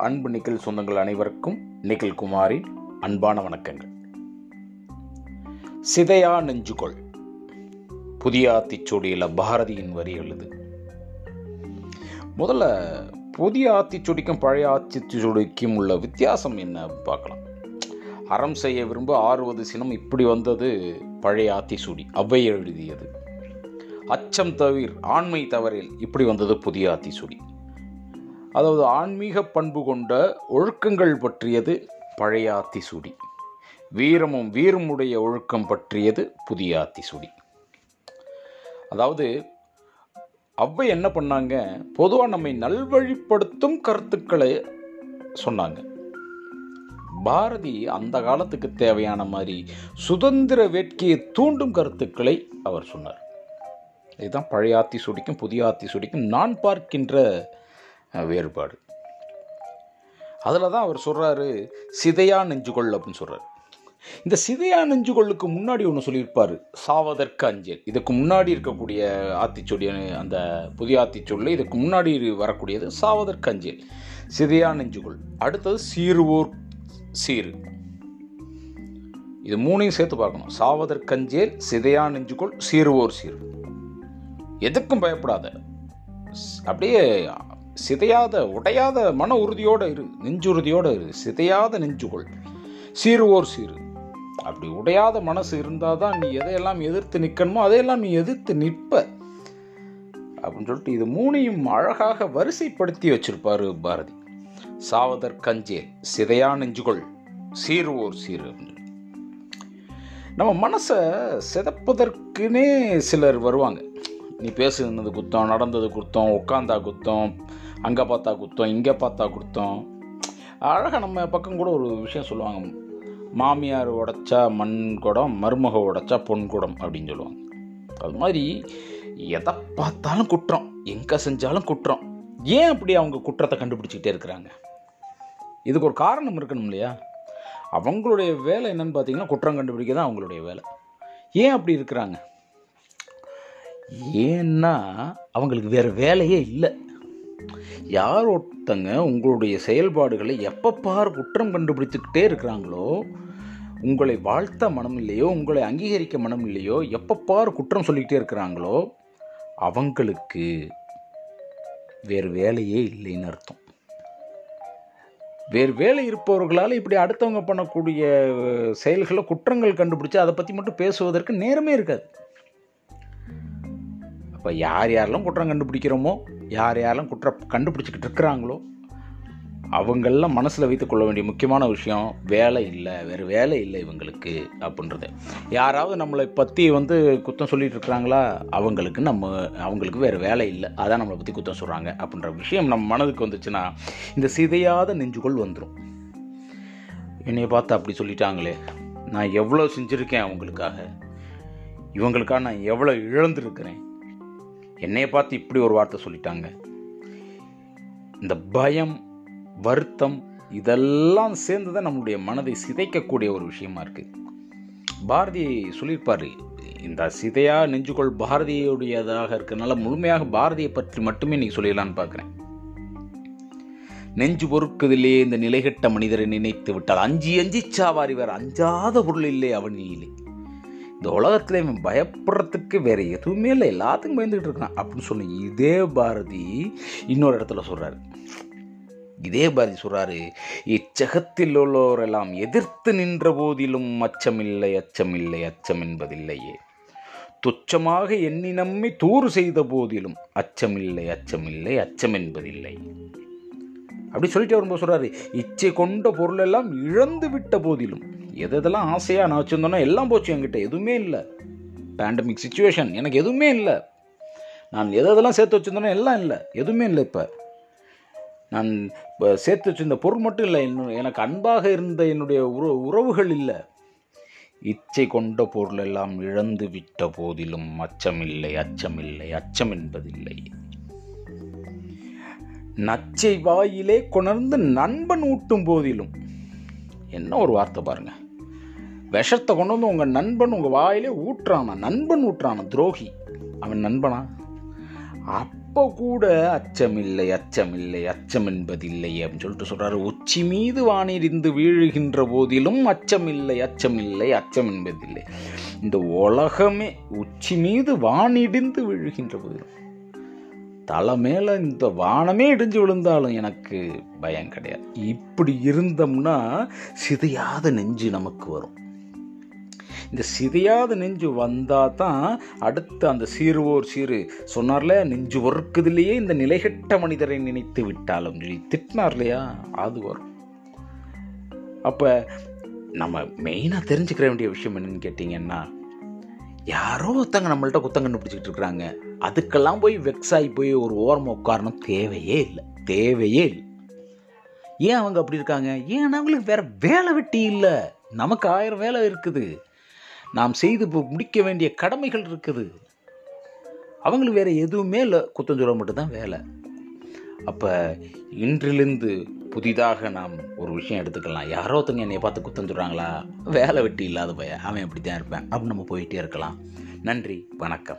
அன்பு நிக்கில் சொந்தங்கள் அனைவருக்கும் நிக்கில் குமாரின் அன்பான வணக்கங்கள். சிதையா நெஞ்சுகொள். புதிய ஆத்திச்சூடியில் பாரதியின் வரி எழுது. முதல்ல புதிய ஆத்திச்சூடிக்கும் பழைய ஆத்திச்சூடிக்கும் உள்ள வித்தியாசம் என்ன பார்க்கலாம். அறம் செய்ய விரும்ப ஆறுவது சினம் இப்படி வந்தது பழைய ஆத்திச்சூடி அவ்வை எழுதியது. அச்சம் தவிர ஆண்மை தவறில் இப்படி வந்தது புதிய ஆத்திச்சூடி. அதாவது ஆன்மீக பண்பு கொண்ட ஒழுக்கங்கள் பற்றியது பழையாத்தி சுடி வீரமும் வீரமுடைய ஒழுக்கம் பற்றியது புதிய ஆத்திசூடி. அதாவது அவ்வை என்ன பண்ணாங்க? பொதுவாக நம்மை நல்வழிப்படுத்தும் கருத்துக்களை சொன்னாங்க. பாரதி அந்த காலத்துக்கு தேவையான மாதிரி சுதந்திர வேட்கையை தூண்டும் கருத்துக்களை அவர் சொன்னார். இதுதான் பழைய ஆத்திசூடிக்கும் புதிய ஆத்திசூடிக்கும் நான் பார்க்கின்ற வேறுபாடு. அதில் தான் அவர் சொல்கிறாரு சிதையா நெஞ்சுகொள் அப்படின்னு சொல்கிறார் இந்த சிதையா நெஞ்சுகொள்ளுக்கு முன்னாடி ஒன்று சொல்லியிருப்பார் சாவதற்கு அஞ்சல். இதுக்கு முன்னாடி இருக்கக்கூடிய ஆத்திச்சொடி அந்த புதிய ஆத்திச்சொல்லு இதுக்கு முன்னாடி வரக்கூடியது சாவதற்கு அஞ்சல். சிதையா நெஞ்சுகொள். அடுத்தது சீருவோர் சீரு இது மூணையும் சேர்த்து பார்க்கணும். சாவதற்கஞ்சேல் சிதையா நெஞ்சுகொள் சீருவோர் சீர் எதுக்கும் பயப்படாத. அப்படியே சிதையாத உடையாத மன உறுதியோடு இரு நெஞ்சுறுதியோடு இரு சிதையாத நெஞ்சுகொள். சீருவோர் சீரு அப்படி உடையாத மனசு இருந்தால் தான் நீ எதையெல்லாம் எதிர்த்து நிற்கணுமோ அதையெல்லாம் நீ எதிர்த்து நிற்ப. அப்படின்னு சொல்லிட்டு இது மூணையும் அழகாக வரிசைப்படுத்தி வச்சிருப்பாரு பாரதி. சாவதற்கஞ்சேல் சிதையா நெஞ்சுகொள் சீருவோர் சீரு அப்படின்னு நம்ம மனசை சிதப்பதற்குனே சிலர் வருவாங்க. நீ பேசுனது குத்தம் நடந்தது குத்தம் உட்காந்தா குத்தம் அங்கே பார்த்தா குத்தம் இங்கே பார்த்தா குத்தம். அழகாக நம்ம பக்கம் கூட ஒரு விஷயம் சொல்லுவாங்க. மாமியார் உடைச்சா மண் குடம் மருமக உடைச்சா பொன் குடம் அப்படின்னு சொல்லுவாங்க. அது மாதிரி எதை பார்த்தாலும் குற்றம் எங்கே செஞ்சாலும் குற்றம். ஏன் அப்படி அவங்க குற்றத்தை கண்டுபிடிச்சிக்கிட்டே இருக்கிறாங்க? இதுக்கு ஒரு காரணம் இருக்கணும் இல்லையா? அவங்களுடைய வேலை என்னன்னு பார்த்தீங்கன்னா குற்றம் கண்டுபிடிக்க தான் அவங்களுடைய வேலை. ஏன் அப்படி இருக்கிறாங்க? ஏன்னா அவங்களுக்கு வேறு வேலையே இல்லை. யார் ஒருத்தங்க உங்களுடைய செயல்பாடுகளை எப்பப்பார் குற்றம் கண்டுபிடித்துக்கிட்டே இருக்கிறாங்களோ உங்களை வாழ்த்த மனம் இல்லையோ உங்களை அங்கீகரிக்க மனம் இல்லையோ எப்பப்பார் குற்றம் சொல்லிக்கிட்டே இருக்கிறாங்களோ அவங்களுக்கு வேறு வேலையே இல்லைன்னு அர்த்தம். வேறு வேலை இருப்பவர்களால் இப்படி அடுத்தவங்க பண்ணக்கூடிய செயல்களை குற்றங்கள் கண்டுபிடிச்சு அதை பற்றி மட்டும் பேசுவதற்கு நேரமே இருக்காது. அப்போ யார் யாரெல்லாம் குற்றம் கண்டுபிடிக்கிறோமோ யார் யாரெல்லாம் குற்றம் கண்டுபிடிச்சிக்கிட்டு இருக்கிறாங்களோ அவங்கெல்லாம் மனசில் வைத்துக்கொள்ள வேண்டிய முக்கியமான விஷயம் வேலை இல்லை வேறு வேலை இல்லை இவங்களுக்கு அப்படின்றது. யாராவது நம்மளை பற்றி வந்து குத்தம் சொல்லிட்டு இருக்கிறாங்களா? அவங்களுக்கு நம்ம அவங்களுக்கு வேறு வேலை இல்லை அதான் நம்மளை பற்றி குத்தம் சொல்கிறாங்க அப்படின்ற விஷயம் நம்ம மனதுக்கு வந்துச்சுன்னா இந்த சிதையாத நெஞ்சுகொள் வந்துடும் என்னைய பார்த்து அப்படி சொல்லிட்டாங்களே நான் எவ்வளோ செஞ்சுருக்கேன் அவங்களுக்காக? இவங்களுக்காக நான் எவ்வளோ இழந்திருக்கிறேன்? என்னைய பார்த்து இப்படி ஒரு வார்த்தை சொல்லிட்டாங்க. இந்த பயம் வருத்தம் இதெல்லாம் சேர்ந்து தான் நம்மளுடைய மனதை சிதைக்கக்கூடிய ஒரு விஷயமா இருக்கு. பாரதி சொல்லியிருப்பார் இந்த சிதையா நெஞ்சுகொள் பாரதியுடையதாக இருக்கனால முழுமையாக பாரதியை பற்றி மட்டுமே நீ சொல்லிடலான்னு பார்க்குறேன். நெஞ்சு பொறுக்குதிலே இந்த நிலைகட்ட மனிதரை நினைத்து விட்டால் அஞ்சி அஞ்சி சாவாரி வேறு அஞ்சாத பொருள் இல்லை அவனிலே இந்த உலகத்தில் இவன் பயப்படுறதுக்கு வேற எதுவுமே இல்லை. எல்லாத்துக்கும் பயந்துக்கிட்டு இருக்கான் அப்படின்னு சொல்லி இதே பாரதி இன்னொரு இடத்துல சொல்கிறாரு இதே பாரதி சொல்கிறாரு இச்சகத்தில் உள்ளோரெல்லாம் எதிர்த்து நின்ற போதிலும் அச்சமில்லை அச்சமில்லை அச்சம் என்பதில்லையே துச்சமாக எண்ணி நம்மை தூறு செய்த போதிலும் அச்சமில்லை அச்சமில்லை அச்சம் என்பதில்லை அப்படி சொல்லிட்டு வரும்போது சொல்கிறாரு இச்சை கொண்ட பொருள் எல்லாம் இழந்து விட்ட போதிலும் எது எதெல்லாம் ஆசையாக நான் வச்சுருந்தோன்னா எல்லாம் போச்சு என்கிட்ட. எதுவுமே இல்லை. பேண்டமிக் சுச்சுவேஷன் எனக்கு எதுவுமே இல்லை. நான் எது எதெல்லாம் சேர்த்து வச்சுருந்தோன்னா எல்லாம் இல்லை. எதுவுமே இல்லை இப்போ. நான் இப்போ சேர்த்து வச்சிருந்த பொருள் மட்டும் இல்லை. என்ன எனக்கு அன்பாக இருந்த என்னுடைய உற உறவுகள் இல்லை. இச்சை கொண்ட பொருள் எல்லாம் இழந்து விட்ட போதிலும் அச்சமில்லை அச்சமில்லை அச்சம் என்பதில்லை. நச்சை வாயிலே கொணர்ந்து நண்பன் ஊட்டும் போதிலும். என்ன ஒரு வார்த்தை பாருங்கள் விஷத்தை கொண்டு வந்து உங்கள் நண்பன் உங்கள் வாயிலே ஊட்டுறானா? நண்பன் ஊட்டுறானா? துரோகி. அவன் நண்பனா? அப்போ கூட அச்சமில்லை அச்சமில்லை அச்சம் என்பதில்லை அப்படின்னு சொல்லிட்டு சொல்றாரு. உச்சி மீது வானிருந்து வீழுகின்ற போதிலும் அச்சமில்லை அச்சமில்லை அச்சம் என்பதில்லை இந்த உலகமே உச்சி மீது வானிடிந்து விழுகின்ற போதிலும். தலை மேலே இந்த வானமே இடிஞ்சு விழுந்தாலும் எனக்கு பயம் கிடையாது. இப்படி இருந்தோம்னா சிதையாத நெஞ்சு நமக்கு வரும். இந்த சிதையாத நெஞ்சு வந்தால் தான் அடுத்து அந்த சீருவோர் சீரு சொன்னார்ல நெஞ்சு ஒர்க்குதுலேயே இந்த நிலைகட்ட மனிதரை நினைத்து விட்டாலும் சொல்லி திட்டினார் இல்லையா அது வரும். அப்போ நம்ம மெயினாக தெரிஞ்சுக்கிற வேண்டிய விஷயம் என்னன்னு கேட்டிங்கன்னா யாரோ ஒருத்தங்க நம்மள்ட்ட குத்தம் கண்டுபிடிச்சிக்கிட்டு இருக்கிறாங்க. அதுக்கெல்லாம் போய் வெக்ஸ் ஆகி போய் ஒரு ஓரமாக உட்காரணும் தேவையே இல்லை. தேவையே இல்லை. ஏன் அவங்க அப்படி இருக்காங்க? ஏன் அவங்களுக்கு வேற வேலை வெட்டி இல்லை? நமக்கு ஆயிரம் வேலை இருக்குது. நாம் செய்து முடிக்க வேண்டிய கடமைகள் இருக்குது. அவங்களுக்கு வேறு எதுவுமே இல்லை. குத்தம் சொல்ல மட்டும்தான் வேலை. அப்போ இன்றிலிருந்து புதிதாக நாம் ஒரு விஷயம் எடுத்துக்கலாம். யாரோ ஒருத்தங்க என்னை பார்த்து குத்தம் சொல்கிறாங்களா வேலை வெட்டி இல்லாத பையன். அவன் இப்படி தான் இருப்பேன். அப்படின்னு நம்ம போயிட்டே இருக்கலாம். நன்றி. வணக்கம்.